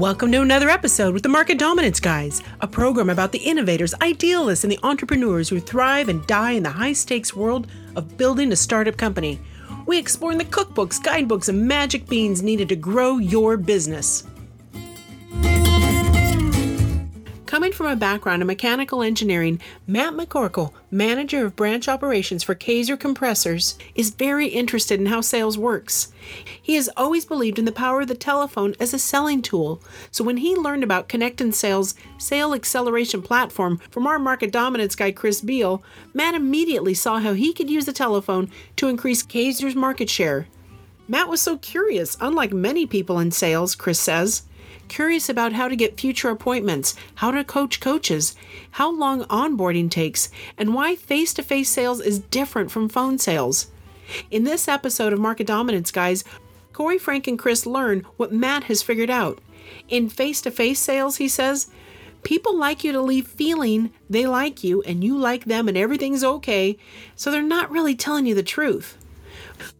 Welcome to another episode with the Market Dominance Guys, a program about the innovators, idealists, and the entrepreneurs who thrive and die in the high stakes world of building a startup company. We explore the cookbooks, guidebooks, and magic beans needed to grow your business. Coming from a background in mechanical engineering, Matt McCorkle, manager of branch operations for Kaeser Compressors, is very interested in how sales works. He has always believed in the power of the telephone as a selling tool, so when he learned about Connect and Sell's sale acceleration platform from our market dominance guy Chris Beall, Matt immediately saw how he could use the telephone to increase Kaeser's market share. Matt was so curious, unlike many people in sales, Chris says curious about how to get future appointments, how to coach coaches, how long onboarding takes, and why face to face sales is different from phone sales. In this episode of Market Dominance, guys, Corey, Frank, and Chris learn what Matt has figured out. In face to face sales, he says, people like you to leave feeling they like you and you like them and everything's okay, so they're not really telling you the truth.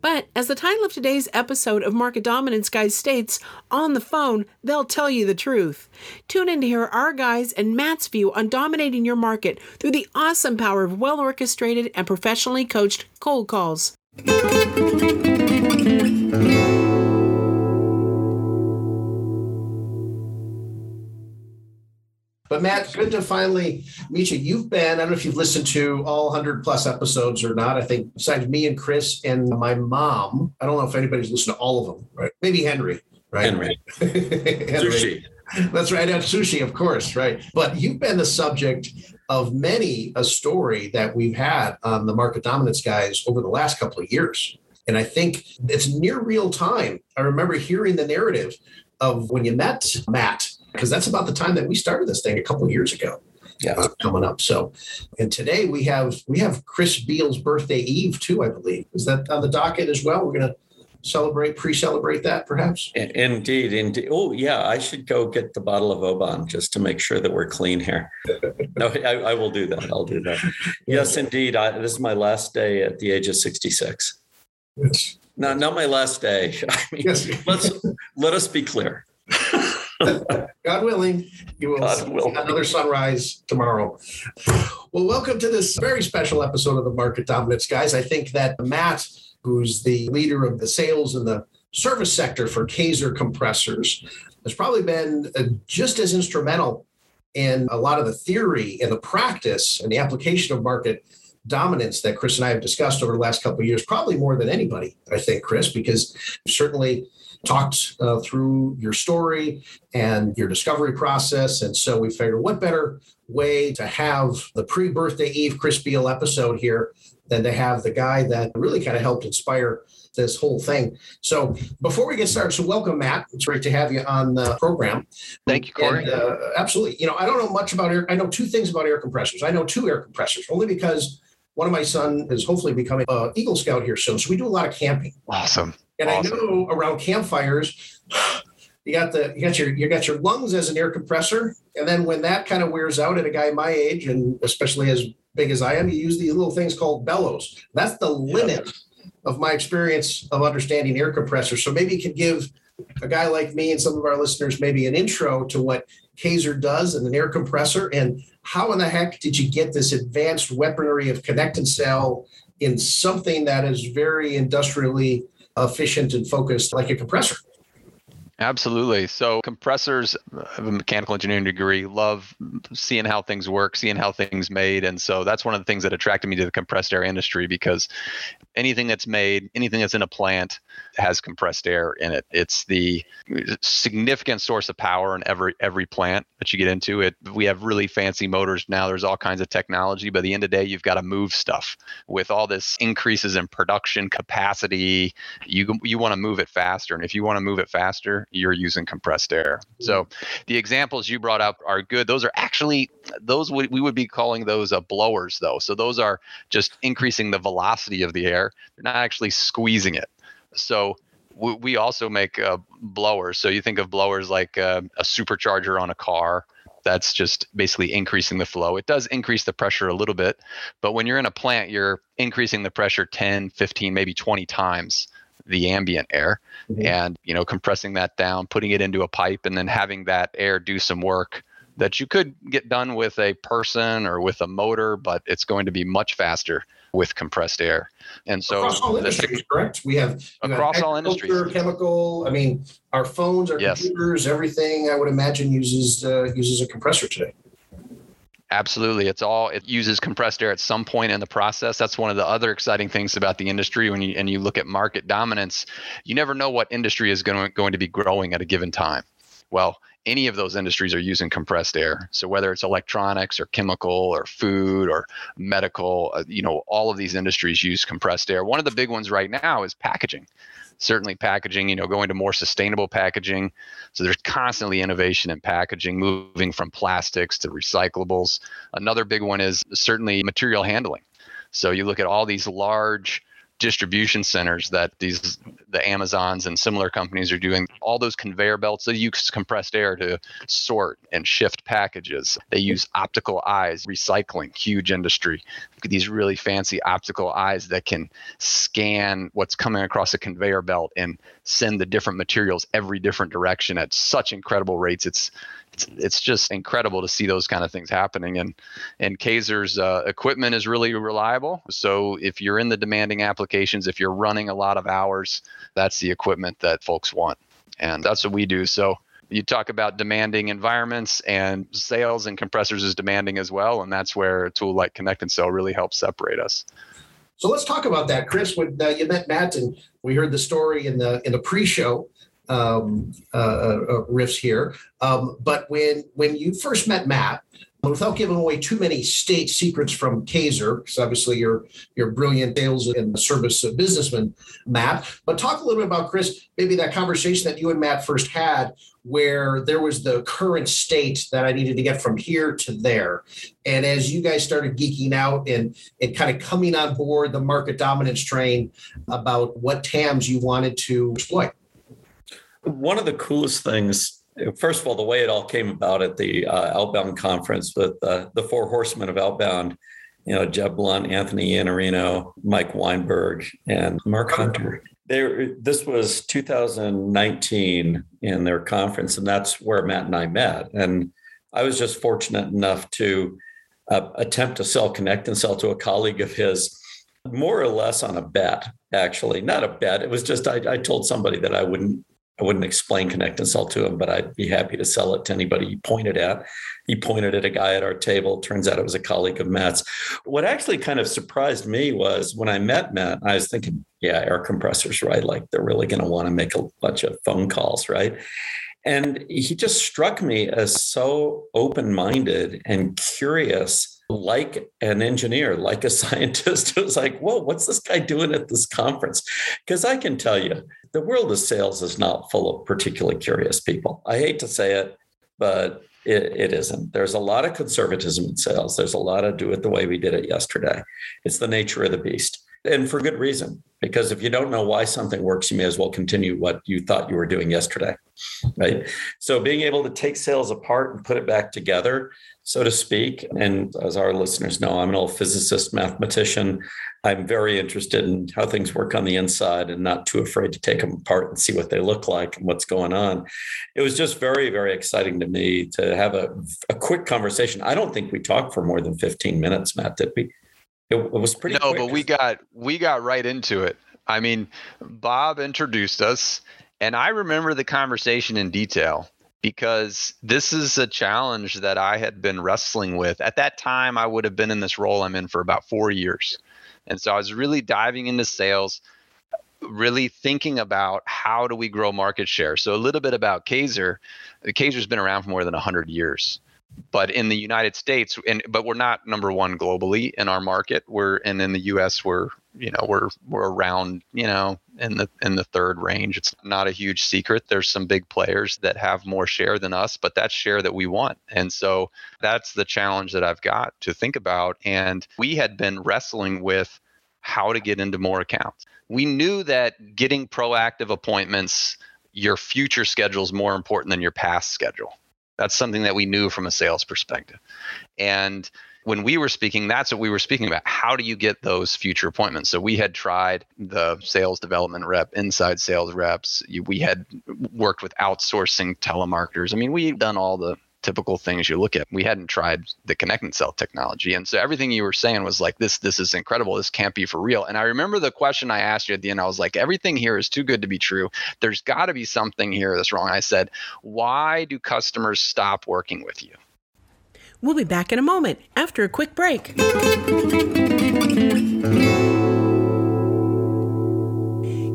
But as the title of today's episode of Market Dominance Guys states, on the phone, they'll tell you the truth. Tune in to hear our guys and Matt's view on dominating your market through the awesome power of well orchestrated and professionally coached cold calls. But Matt, good to finally meet you. You've been, I don't know if you've listened to all 100 plus episodes or not. I think besides me and Chris and my mom, I don't know if anybody's listened to all of them, right? Maybe Henry, right? Henry. Henry. Sushi. That's right. And sushi, of course, right? But you've been the subject of many a story that we've had on the market dominance guys over the last couple of years. And I think it's near real time. I remember hearing the narrative of when you met Matt because that's about the time that we started this thing a couple of years ago. Yeah, uh, coming up. So, and today we have we have Chris Beall's birthday eve too. I believe is that on the docket as well. We're going to celebrate, pre-celebrate that, perhaps. Indeed, indeed. Oh, yeah. I should go get the bottle of Oban just to make sure that we're clean here. no, I, I, will do that. I'll do that. Yes, indeed. I, this is my last day at the age of sixty-six. Yes. No, not my last day. I mean, yes. let's let us be clear. God willing, you will God see will. another sunrise tomorrow. Well, welcome to this very special episode of the Market Dominance, guys. I think that Matt, who's the leader of the sales and the service sector for Kaeser compressors, has probably been uh, just as instrumental in a lot of the theory and the practice and the application of market dominance that Chris and I have discussed over the last couple of years, probably more than anybody, I think, Chris, because certainly talked uh, through your story and your discovery process. And so we figured what better way to have the pre birthday Eve Chris Beall episode here than to have the guy that really kind of helped inspire this whole thing. So before we get started, so welcome, Matt. It's great to have you on the program. Thank you, Corey. And, uh, absolutely. You know, I don't know much about air. I know two things about air compressors. I know two air compressors only because one of my son is hopefully becoming an Eagle Scout here soon. So we do a lot of camping. Awesome. And awesome. I know around campfires, you got the you got your you got your lungs as an air compressor, and then when that kind of wears out at a guy my age, and especially as big as I am, you use these little things called bellows. That's the limit yeah. of my experience of understanding air compressors. So maybe you could give a guy like me and some of our listeners maybe an intro to what Kaeser does and an air compressor, and how in the heck did you get this advanced weaponry of connect and sell in something that is very industrially efficient and focused like a compressor. Absolutely. So compressors I have a mechanical engineering degree, love seeing how things work, seeing how things made. And so that's one of the things that attracted me to the compressed air industry because anything that's made, anything that's in a plant has compressed air in it. It's the significant source of power in every every plant that you get into. It we have really fancy motors now. There's all kinds of technology, but at the end of the day, you've got to move stuff. With all this increases in production capacity, you you want to move it faster. And if you want to move it faster, you're using compressed air. So the examples you brought up are good. Those are actually those we would be calling those uh, blowers though. So those are just increasing the velocity of the air. They're not actually squeezing it. So we also make uh, blowers. So you think of blowers like uh, a supercharger on a car. That's just basically increasing the flow. It does increase the pressure a little bit, but when you're in a plant, you're increasing the pressure 10, 15, maybe 20 times the ambient air mm-hmm. and you know compressing that down putting it into a pipe and then having that air do some work that you could get done with a person or with a motor but it's going to be much faster with compressed air and so across all industries correct we have across all industries chemical i mean our phones our yes. computers everything i would imagine uses uh, uses a compressor today Absolutely. It's all it uses compressed air at some point in the process. That's one of the other exciting things about the industry when you and you look at market dominance, you never know what industry is going going to be growing at a given time. Well, any of those industries are using compressed air. So whether it's electronics or chemical or food or medical, uh, you know, all of these industries use compressed air. One of the big ones right now is packaging certainly packaging, you know, going to more sustainable packaging. So there's constantly innovation in packaging, moving from plastics to recyclables. Another big one is certainly material handling. So you look at all these large distribution centers that these the Amazons and similar companies are doing. All those conveyor belts, they use compressed air to sort and shift packages. They use optical eyes, recycling, huge industry. These really fancy optical eyes that can scan what's coming across a conveyor belt and send the different materials every different direction at such incredible rates. It's it's, just incredible to see those kind of things happening. And and Kaeser's uh, equipment is really reliable. So if you're in the demanding applications, if you're running a lot of hours, that's the equipment that folks want, and that's what we do. So you talk about demanding environments and sales and compressors is demanding as well and that's where a tool like connect and sell really helps separate us so let's talk about that chris when uh, you met matt and we heard the story in the in the pre-show um, uh, uh, riffs here. Um, but when when you first met Matt, without giving away too many state secrets from Kaeser, because obviously you're you're brilliant sales and service of businessman, Matt. But talk a little bit about Chris, maybe that conversation that you and Matt first had, where there was the current state that I needed to get from here to there. And as you guys started geeking out and and kind of coming on board the market dominance train about what TAMs you wanted to exploit. One of the coolest things, first of all, the way it all came about at the uh, Outbound conference with uh, the four horsemen of Outbound, you know, Jeb Blount, Anthony Iannarino, Mike Weinberg, and Mark Hunter. There, this was 2019 in their conference, and that's where Matt and I met. And I was just fortunate enough to uh, attempt to sell Connect and sell to a colleague of his, more or less on a bet, actually. Not a bet. It was just I, I told somebody that I wouldn't I wouldn't explain Connect and Sell to him, but I'd be happy to sell it to anybody he pointed at. He pointed at a guy at our table. Turns out it was a colleague of Matt's. What actually kind of surprised me was when I met Matt, I was thinking, yeah, air compressors, right? Like they're really going to want to make a bunch of phone calls, right? And he just struck me as so open minded and curious like an engineer, like a scientist. Was like, whoa, what's this guy doing at this conference? Because I can tell you, the world of sales is not full of particularly curious people. I hate to say it, but it, it isn't. There's a lot of conservatism in sales. There's a lot of do it the way we did it yesterday. It's the nature of the beast. And for good reason, because if you don't know why something works, you may as well continue what you thought you were doing yesterday. Right. So being able to take sales apart and put it back together so to speak. And as our listeners know, I'm an old physicist, mathematician. I'm very interested in how things work on the inside and not too afraid to take them apart and see what they look like and what's going on. It was just very, very exciting to me to have a, a quick conversation. I don't think we talked for more than 15 minutes, Matt, did we? It, it was pretty No, quick. but we got we got right into it. I mean, Bob introduced us and I remember the conversation in detail because this is a challenge that I had been wrestling with. At that time, I would have been in this role I'm in for about four years. And so I was really diving into sales, really thinking about how do we grow market share. So a little bit about Kaeser. Kaeser's been around for more than 100 years but in the United States, and but we're not number one globally in our market. We're and in the U.S. we're you know we're we're around you know in the in the third range. It's not a huge secret. There's some big players that have more share than us, but that's share that we want. And so that's the challenge that I've got to think about. And we had been wrestling with how to get into more accounts. We knew that getting proactive appointments, your future schedule is more important than your past schedule that's something that we knew from a sales perspective. And when we were speaking, that's what we were speaking about. How do you get those future appointments? So we had tried the sales development rep, inside sales reps. We had worked with outsourcing telemarketers. I mean, we had done all the typical things you look at. We hadn't tried the connect and sell technology. And so everything you were saying was like, this, this is incredible. This can't be for real. And I remember the question I asked you at the end, I was like, everything here is too good to be true. There's got to be something here that's wrong. I said, why do customers stop working with you? We'll be back in a moment after a quick break.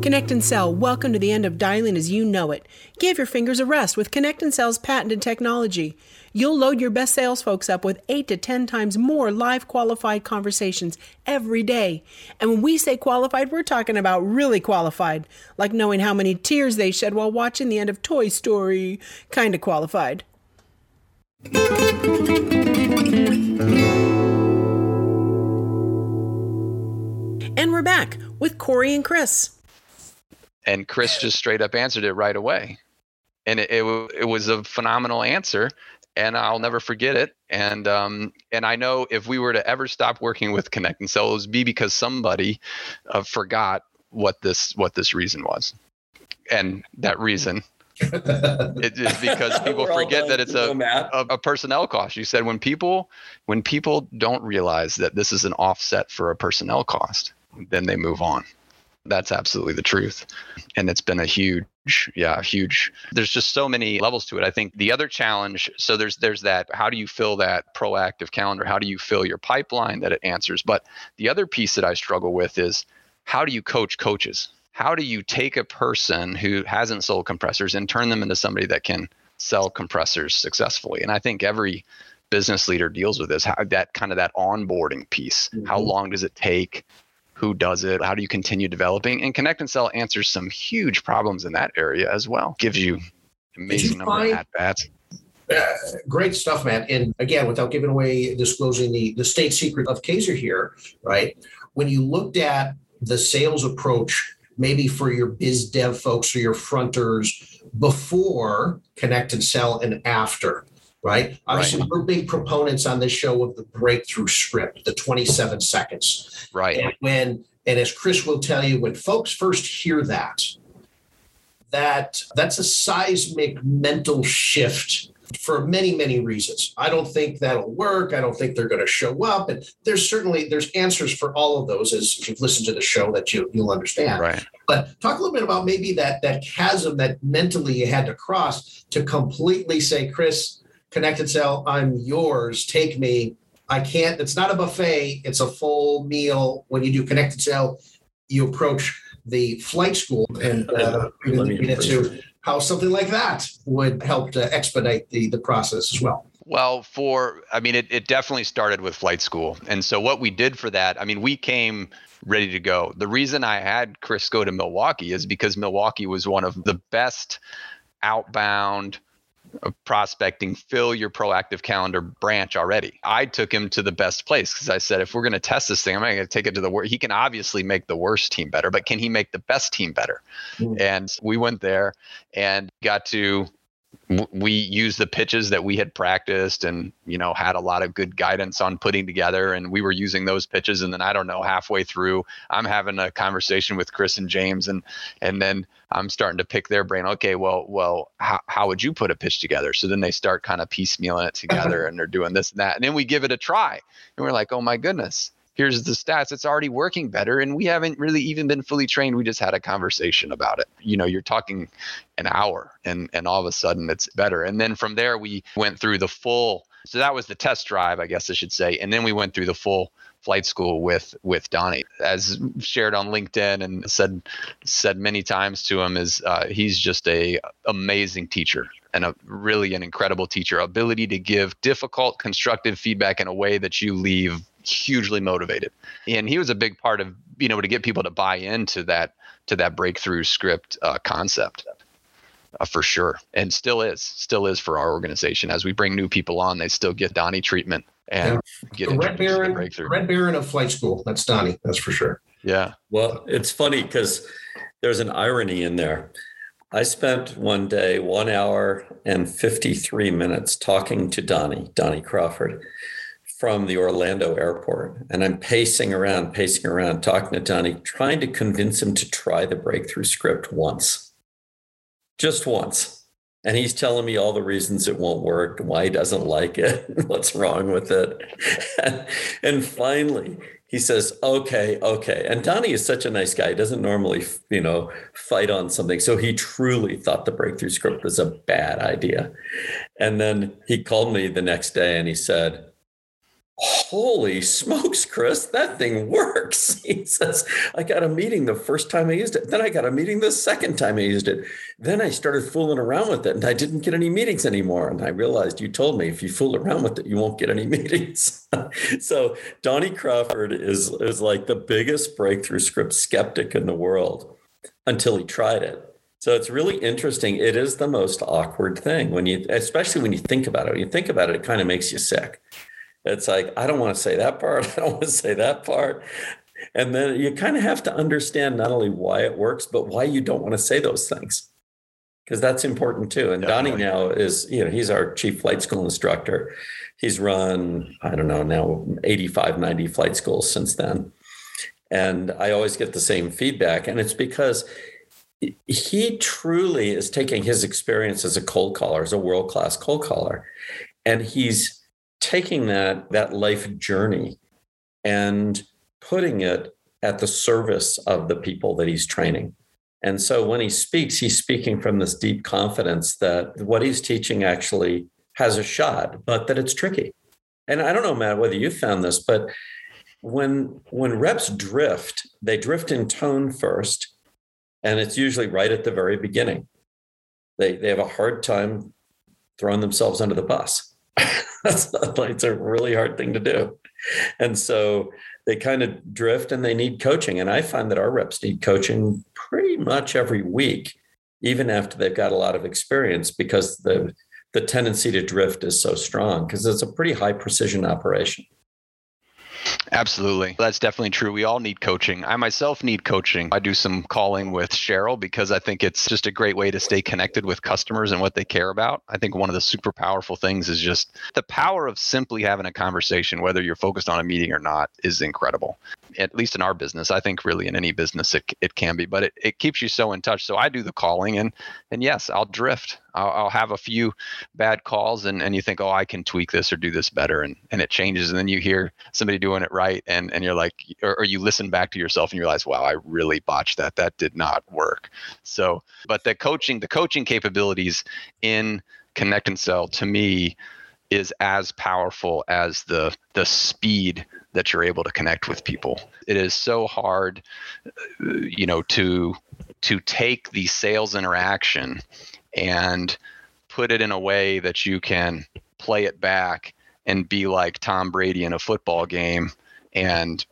Connect and Sell, welcome to the end of dialing as you know it. Give your fingers a rest with Connect and Sell's patented technology. You'll load your best sales folks up with 8 to 10 times more live qualified conversations every day. And when we say qualified, we're talking about really qualified, like knowing how many tears they shed while watching the end of Toy Story, kind of qualified. And we're back with Corey and Chris. And Chris just straight up answered it right away, and it it, it was a phenomenal answer, and I'll never forget it. And um, and I know if we were to ever stop working with Connect and Sell, it would be because somebody uh, forgot what this what this reason was, and that reason it is because people forget that it's a, a, a, personnel cost. You said when people when people don't realize that this is an offset for a personnel cost, then they move on. That's absolutely the truth. And it's been a huge yeah huge there's just so many levels to it. I think the other challenge so there's there's that how do you fill that proactive calendar? How do you fill your pipeline that it answers? But the other piece that i struggle with is how do you coach coaches how do you take a person who hasn't sold compressors and turn them into somebody that can sell compressors successfully? And i think every business leader deals with this how that kind of that onboarding piece. Mm-hmm. how long does it take? Who does it? How do you continue developing? And connect and sell answers some huge problems in that area as well. Gives you amazing you number find, of at bats. Uh, great stuff, man. And again, without giving away disclosing the, the state secret of Kaeser here, right? When you looked at the sales approach, maybe for your biz dev folks or your fronters before connect and sell and after, right? Obviously, right. we're big proponents on this show of the breakthrough script, the 27 seconds. Right. And when and as Chris will tell you, when folks first hear that, that that's a seismic mental shift for many many reasons. I don't think that'll work. I don't think they're going to show up. And there's certainly there's answers for all of those as if you've listened to the show that you, you'll understand. Right. But talk a little bit about maybe that that chasm that mentally you had to cross to completely say chris connect and sell I'm yours, take me. I can't, it's not a buffet, it's a full meal. When you do connect and sell you approach the flight school and uh, get into how something like that would help to expedite the, the process as well. Well, for, I mean, it, it definitely started with flight school. And so what we did for that, I mean, we came ready to go. The reason I had Chris go to Milwaukee is because Milwaukee was one of the best outbound prospecting fill your proactive calendar branch already. I took him to the best place because I said, if we're going to test this thing, I'm going to take it to the worst. He can obviously make the worst team better, but can he make the best team better? Mm-hmm. And we went there and got to we used the pitches that we had practiced and you know had a lot of good guidance on putting together and we were using those pitches and then i don't know halfway through i'm having a conversation with chris and james and and then i'm starting to pick their brain okay well well how, how would you put a pitch together? So then they start kind of piecemealing it uh-huh. together and they're doing this and that and then we give it a try and we're like oh my goodness here's the stats it's already working better and we haven't really even been fully trained we just had a conversation about it. You know you're talking an hour and and all of a sudden it's better. And then from there we went through the full so that was the test drive i guess i should say and then we went through the full flight school with with donnie. As shared on linkedin and said said many times to him is uh, he's just a amazing teacher and a really an incredible teacher. Ability to give difficult constructive feedback in a way that you leave hugely motivated. And he was a big part of being able to get people to buy into that to that breakthrough script uh, concept. Uh, for sure, and still is, still is for our organization. As we bring new people on, they still get Donnie treatment and yeah. get Red Baron, breakthrough. Red Baron of flight school. That's Donnie. That's for sure. Yeah. Well, it's funny because there's an irony in there. I spent one day, one hour and 53 minutes talking to Donnie, Donnie Crawford from the Orlando airport. And I'm pacing around, pacing around, talking to Donnie, trying to convince him to try the breakthrough script once, just once. And he's telling me all the reasons it won't work, why he doesn't like it, what's wrong with it. and finally, he says, okay, okay. And Donnie is such a nice guy. He doesn't normally, you know, fight on something. So he truly thought the breakthrough script was a bad idea. And then he called me the next day and he said, holy smokes, Chris, that thing works. He says, I got a meeting the first time I used it. Then I got a meeting the second time I used it. Then I started fooling around with it and I didn't get any meetings anymore. And I realized you told me if you fool around with it, you won't get any meetings. so Donnie Crawford is, is like the biggest breakthrough script skeptic in the world until he tried it. So it's really interesting. It is the most awkward thing when you, especially when you think about it. When you think about it, it kind of makes you sick it's like, I don't want to say that part. I don't want to say that part. And then you kind of have to understand not only why it works, but why you don't want to say those things. Because that's important too. And Definitely. Donnie now is, you know, he's our chief flight school instructor. He's run, I don't know, now 85, 90 flight schools since then. And I always get the same feedback. And it's because he truly is taking his experience as a cold caller, as a world class cold caller, and he's taking that that life journey and putting it at the service of the people that he's training. And so when he speaks, he's speaking from this deep confidence that what he's teaching actually has a shot, but that it's tricky. And I don't know, Matt, whether you found this, but when when reps drift, they drift in tone first, and it's usually right at the very beginning. They they have a hard time throwing themselves under the bus. That's not, it's a really hard thing to do. And so they kind of drift and they need coaching. And I find that our reps need coaching pretty much every week, even after they've got a lot of experience, because the the tendency to drift is so strong because it's a pretty high precision operation. Absolutely. That's definitely true. We all need coaching. I myself need coaching. I do some calling with Cheryl because I think it's just a great way to stay connected with customers and what they care about. I think one of the super powerful things is just the power of simply having a conversation, whether you're focused on a meeting or not, is incredible. At least in our business. I think really in any business it, it can be, but it, it keeps you so in touch. So I do the calling and and yes, I'll drift. I'll, I'll, have a few bad calls and, and you think, oh, I can tweak this or do this better. And, and it changes. And then you hear somebody doing it right. And, and you're like, or, or you listen back to yourself and you realize, wow, I really botched that. That did not work. So, but the coaching, the coaching capabilities in Connect and Sell to me is as powerful as the the speed that you're able to connect with people. It is so hard, uh, you know, to to take the sales interaction and put it in a way that you can play it back and be like Tom Brady in a football game and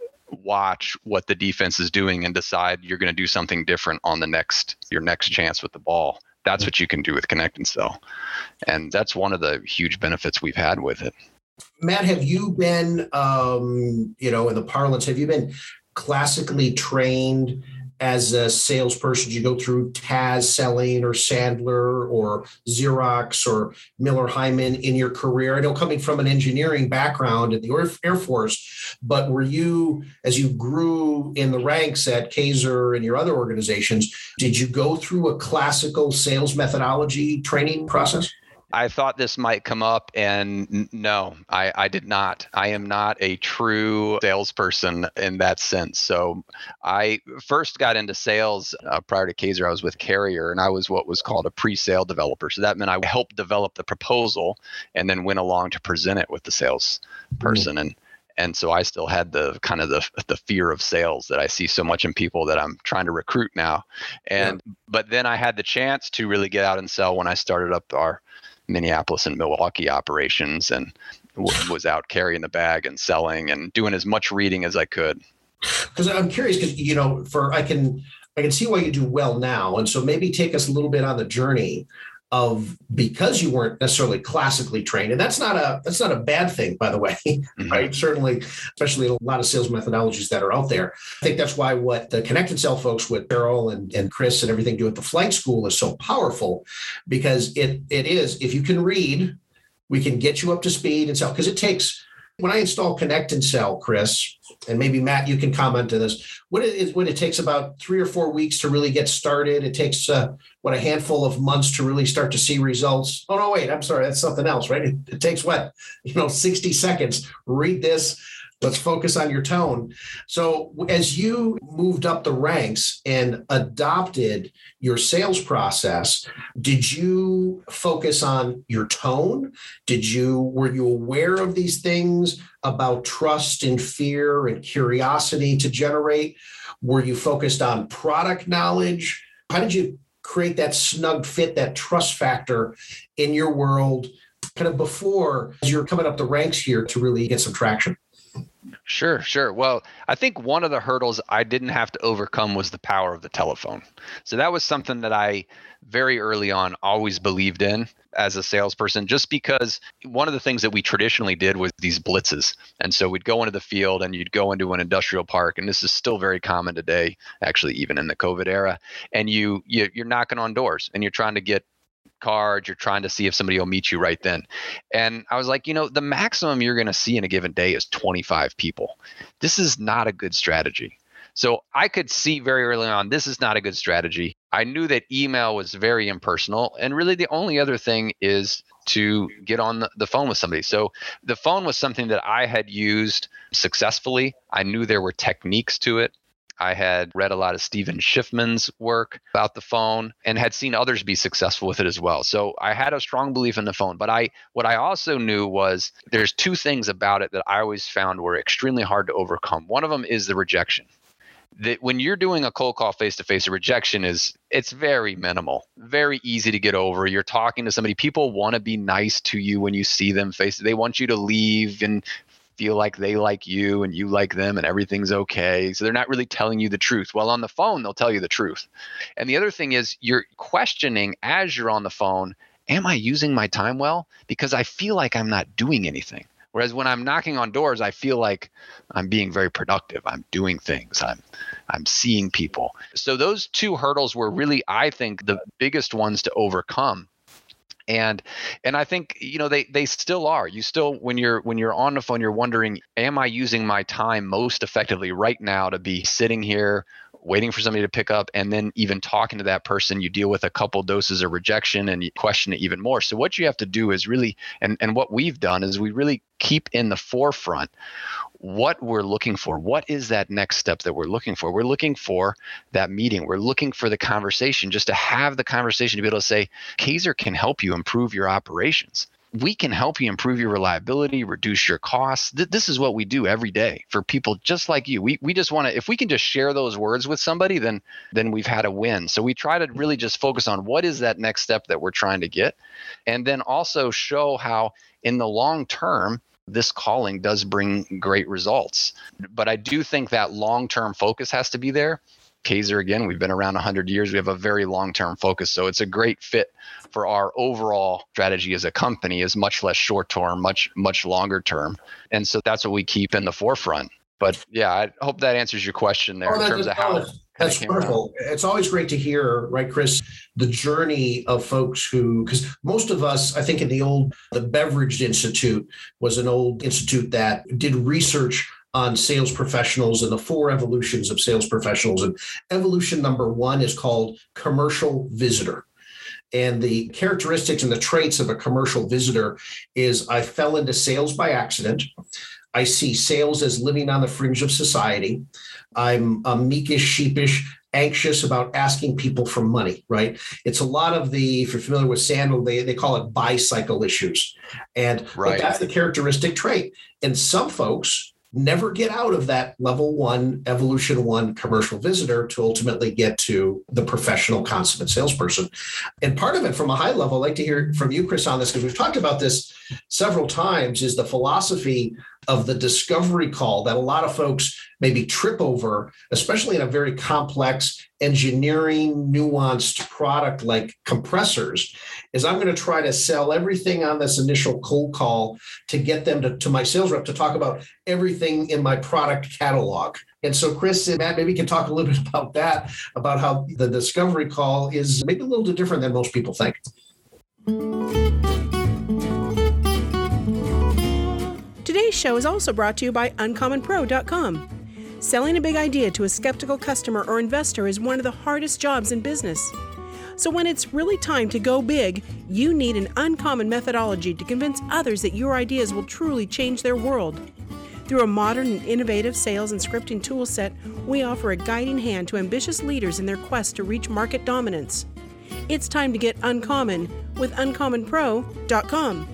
watch what the defense is doing and decide you're going to do something different on the next your next chance with the ball. That's what you can do with Connect and Sell. And that's one of the huge benefits we've had with it. Matt, have you been, um, you know, in the parlance, have you been classically trained as a salesperson, you go through TAS selling or Sandler or Xerox or Miller Heiman in your career? I know coming from an engineering background in the Air Force, but were you, as you grew in the ranks at Kaeser and your other organizations, did you go through a classical sales methodology training process? I thought this might come up, and no, I, I did not. I am not a true salesperson in that sense. So I first got into sales uh, prior to Kaeser. I was with Carrier, and I was what was called a pre-sale developer. So that meant I helped develop the proposal and then went along to present it with the sales person. Mm-hmm. And and so I still had the kind of the the fear of sales that I see so much in people that I'm trying to recruit now. And yeah. but then I had the chance to really get out and sell when I started up our Minneapolis and Milwaukee operations and w- was out carrying the bag and selling and doing as much reading as I could. Because I'm curious, because you know, for I can I can see why you do well now, and so maybe take us a little bit on the journey of because you weren't necessarily classically trained and that's not a that's not a bad thing by the way mm-hmm. right certainly especially a lot of sales methodologies that are out there i think that's why what the connect and Sell folks with Cheryl and, and chris and everything do at the flight school is so powerful because it it is if you can read we can get you up to speed and sell because it takes When I install Connect and Sell, Chris, and maybe Matt, you can comment to this. What it is when it takes about three or four weeks to really get started. It takes uh, what a handful of months to really start to see results. Oh no, wait, I'm sorry, that's something else, right? It, it takes what you know, 60 seconds. Read this Let's focus on your tone. So, as you moved up the ranks and adopted your sales process, did you focus on your tone? Did you were you aware of these things about trust and fear and curiosity to generate? Were you focused on product knowledge? How did you create that snug fit, that trust factor in your world kind of before you're coming up the ranks here to really get some traction? Sure, sure. Well, I think one of the hurdles I didn't have to overcome was the power of the telephone. So that was something that I very early on always believed in as a salesperson, just because one of the things that we traditionally did was these blitzes. And so we'd go into the field and you'd go into an industrial park, and this is still very common today, actually, even in the COVID era. And you, you you're knocking on doors and you're trying to get cards. You're trying to see if somebody will meet you right then. And I was like, you know, the maximum you're going to see in a given day is 25 people. This is not a good strategy. So I could see very early on this is not a good strategy. I knew that email was very impersonal. And really, the only other thing is to get on the, the phone with somebody. So the phone was something that I had used successfully. I knew there were techniques to it. I had read a lot of Stephan Schiffman's work about the phone and had seen others be successful with it as well. So I had a strong belief in the phone. But I what I also knew was there's two things about it that I always found were extremely hard to overcome. One of them is the rejection. That when you're doing a cold call face to face, a rejection is it's very minimal, very easy to get over. You're talking to somebody. People want to be nice to you when you see them face. To. They want you to leave and feel like they like you and you like them and everything's okay. So they're not really telling you the truth. Well, on the phone, they'll tell you the truth. And the other thing is you're questioning as you're on the phone, am I using my time well? Because I feel like I'm not doing anything. Whereas when I'm knocking on doors, I feel like I'm being very productive. I'm doing things. I'm I'm seeing people. So those two hurdles were really, I think, the biggest ones to overcome and and i think you know they they still are. You still when you're when you're on the phone you're wondering am i using my time most effectively right now to be sitting here waiting for somebody to pick up and then even talking to that person you deal with a couple doses of rejection and you question it even more? So what you have to do is really and and what we've done is we really keep in the forefront what we're looking for. What is that next step that we're looking for? We're looking for that meeting. We're looking for the conversation, just to have the conversation to be able to say, Kaeser can help you improve your operations. We can help you improve your reliability, reduce your costs. Th- this is what we do every day for people just like you. We, we just want to, if we can just share those words with somebody, then then we've had a win. So we try to really just focus on what is that next step that we're trying to get, and then also show how in the long term this calling does bring great results. But I do think that long term focus has to be there. Kaeser, again, we've been around 100 years. We have a very long term focus. So it's a great fit for our overall strategy as a company, is much less short term, much, much longer term. And so that's what we keep in the forefront. But yeah, I hope that answers your question there oh, in terms of how. That's wonderful. It's always great to hear, right, Chris, the journey of folks who, because most of us, I think in the old, the Beveridge Institute was an old institute that did research on sales professionals and the four evolutions of sales professionals. And evolution number one is called commercial visitor. And the characteristics and the traits of a commercial visitor is I fell into sales by accident. I see sales as living on the fringe of society. I'm a meekish, sheepish, anxious about asking people for money, right? It's a lot of the, if you're familiar with Sandler, they, they call it bicycle issues. And right. that's the characteristic trait. And some folks never get out of that level one, evolution one commercial visitor to ultimately get to the professional consummate salesperson. And part of it from a high level, I'd like to hear from you, Chris, on this, because we've talked about this several times, is the philosophy of the discovery call that a lot of folks maybe trip over, especially in a very complex engineering nuanced product like compressors, is I'm going to try to sell everything on this initial cold call to get them to, to my sales rep to talk about everything in my product catalog. And so, Chris and Matt, maybe you can talk a little bit about that, about how the discovery call is maybe a little bit different than most people think. Today's show is also brought to you by UncommonPro.com. Selling a big idea to a skeptical customer or investor is one of the hardest jobs in business. So, when it's really time to go big, you need an uncommon methodology to convince others that your ideas will truly change their world. Through a modern and innovative sales and scripting toolset, we offer a guiding hand to ambitious leaders in their quest to reach market dominance. It's time to get uncommon with uncommonpro.com.